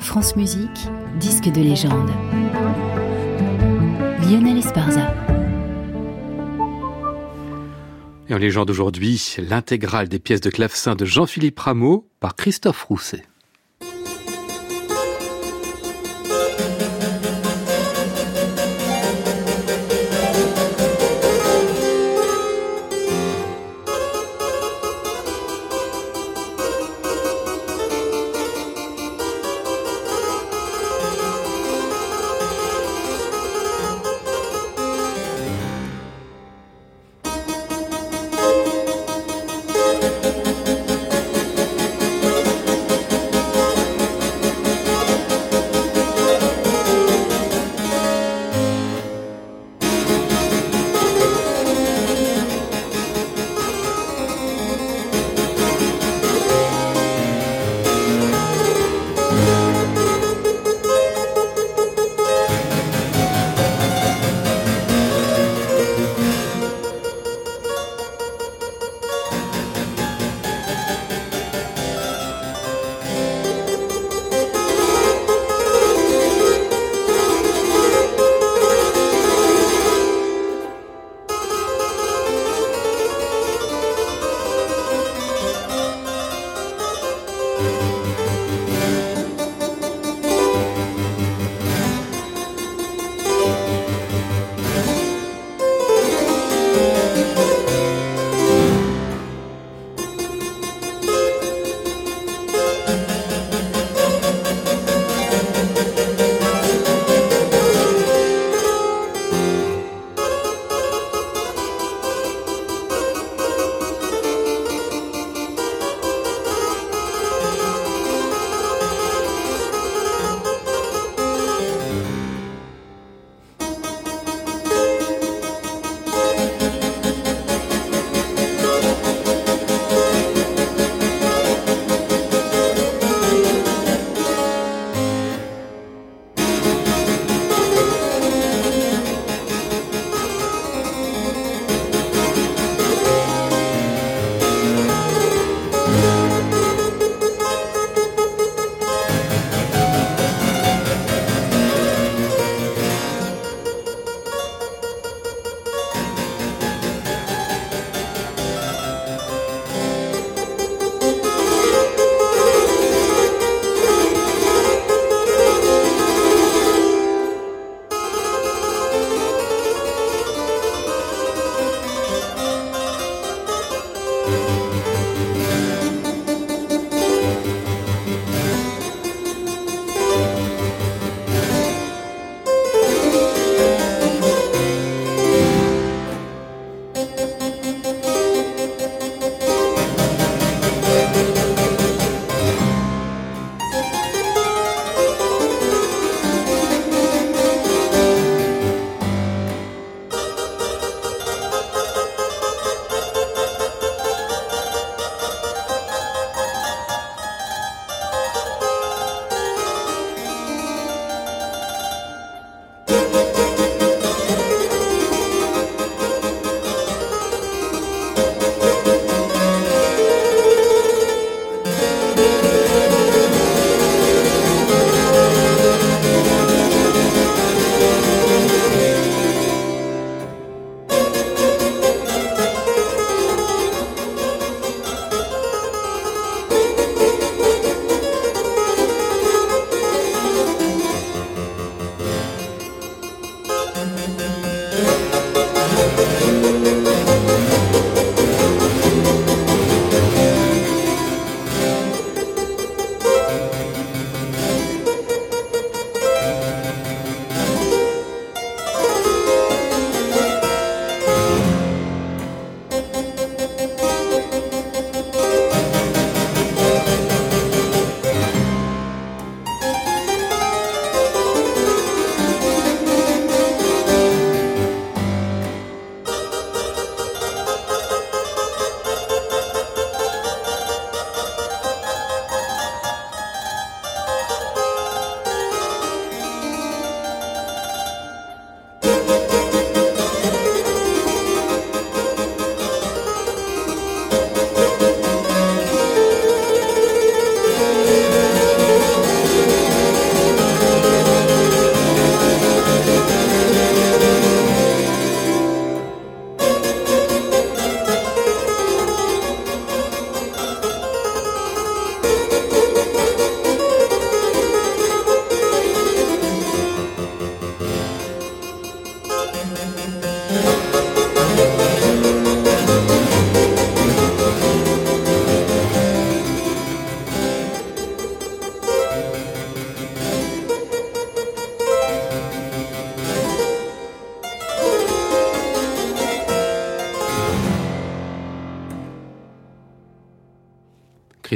France Musique, disque de légende. Lionel Esparza. Et en légende aujourd'hui, l'intégrale des pièces de clavecin de Jean-Philippe Rameau par Christophe Rousset.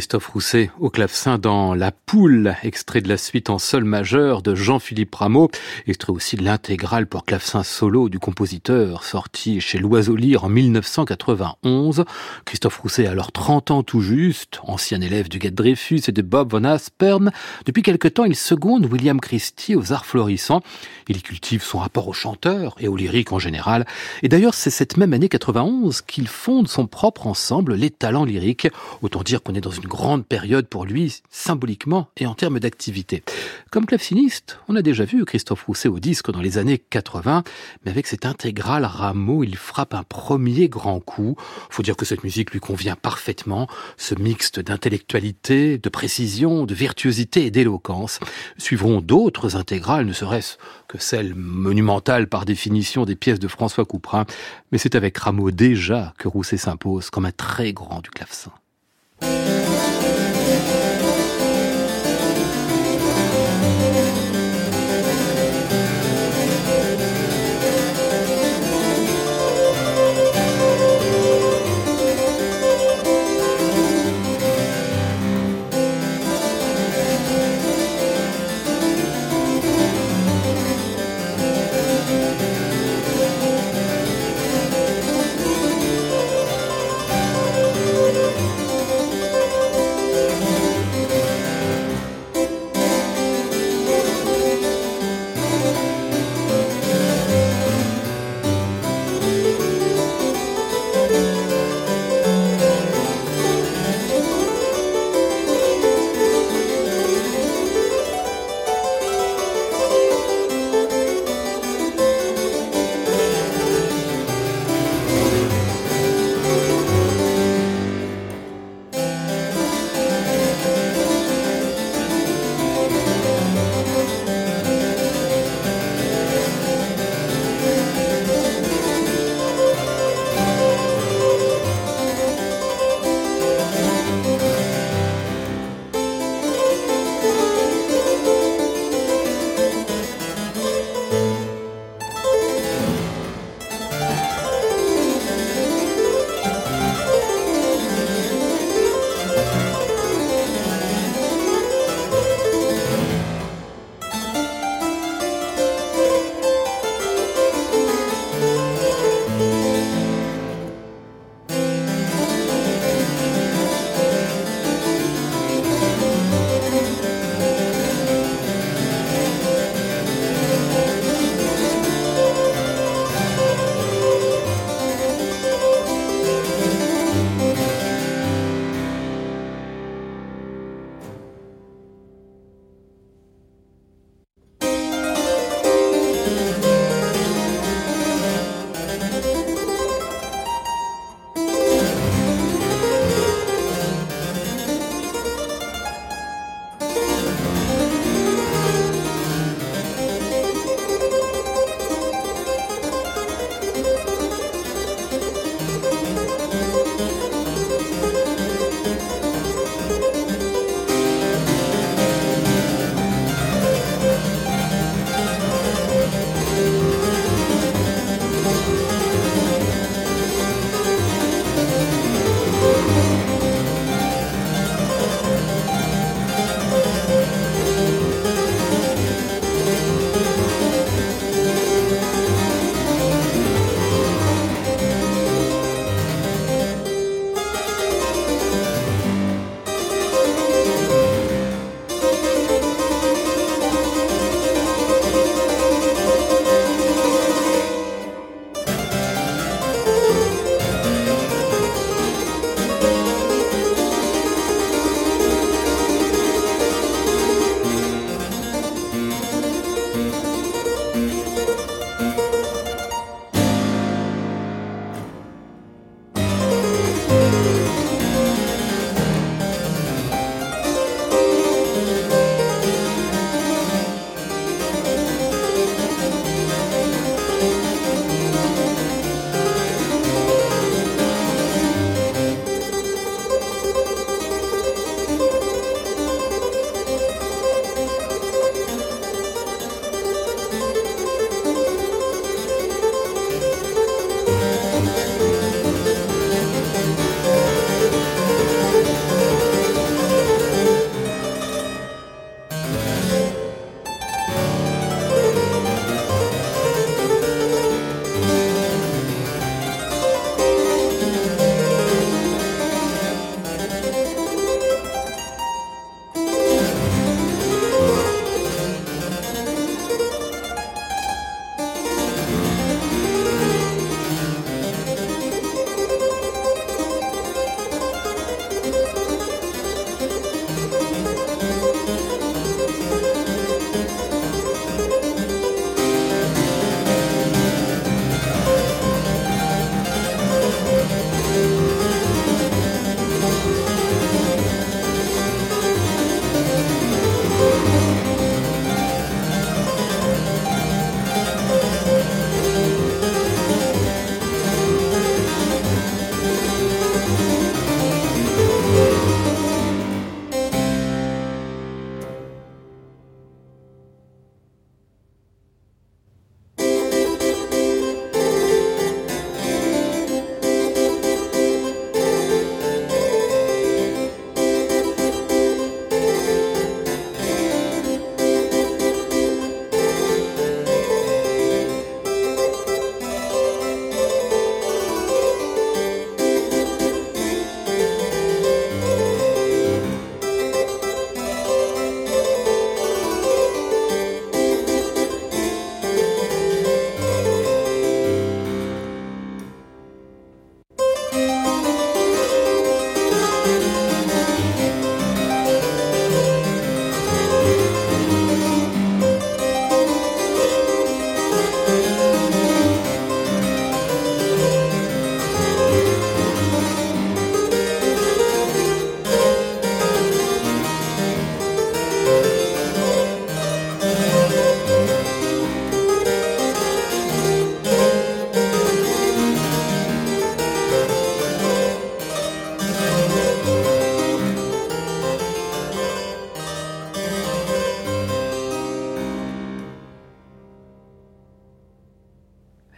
Christophe Rousset au clavecin dans La Poule, extrait de la suite en sol majeur de Jean-Philippe Rameau, extrait aussi de l'intégrale pour clavecin solo du compositeur, sorti chez L'Oiseau Lire en 1991. Christophe Rousset a alors 30 ans tout juste, ancien élève du Guet Dreyfus et de Bob Van Aspern. Depuis quelque temps, il seconde William Christie aux arts florissants. Il y cultive son rapport au chanteur et au lyrique en général. Et d'ailleurs, c'est cette même année 91 qu'il fonde son propre ensemble, Les Talents Lyriques. Autant dire qu'on est dans une grande période pour lui, symboliquement et en termes d'activité. Comme claveciniste, on a déjà vu Christophe Rousset au disque dans les années 80, mais avec cette intégrale Rameau, il frappe un premier grand coup. Faut dire que cette musique lui convient parfaitement, ce mixte d'intellectualité, de précision, de virtuosité et d'éloquence. Suivront d'autres intégrales, ne serait-ce que celles monumentales par définition des pièces de François Couperin, mais c'est avec Rameau déjà que Rousset s'impose comme un très grand du clavecin.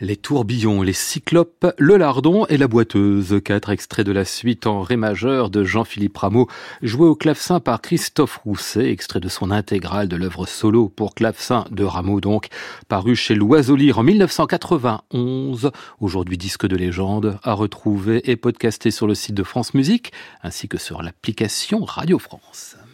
Les tourbillons, les cyclopes, le lardon et la boiteuse. Quatre extraits de la suite en ré majeur de Jean-Philippe Rameau, joué au clavecin par Christophe Rousset, extrait de son intégrale de l'œuvre solo pour clavecin de Rameau donc, paru chez L'Oiseau-Lire en 1991. Aujourd'hui disque de légende, à retrouver et podcasté sur le site de France Musique, ainsi que sur l'application Radio France.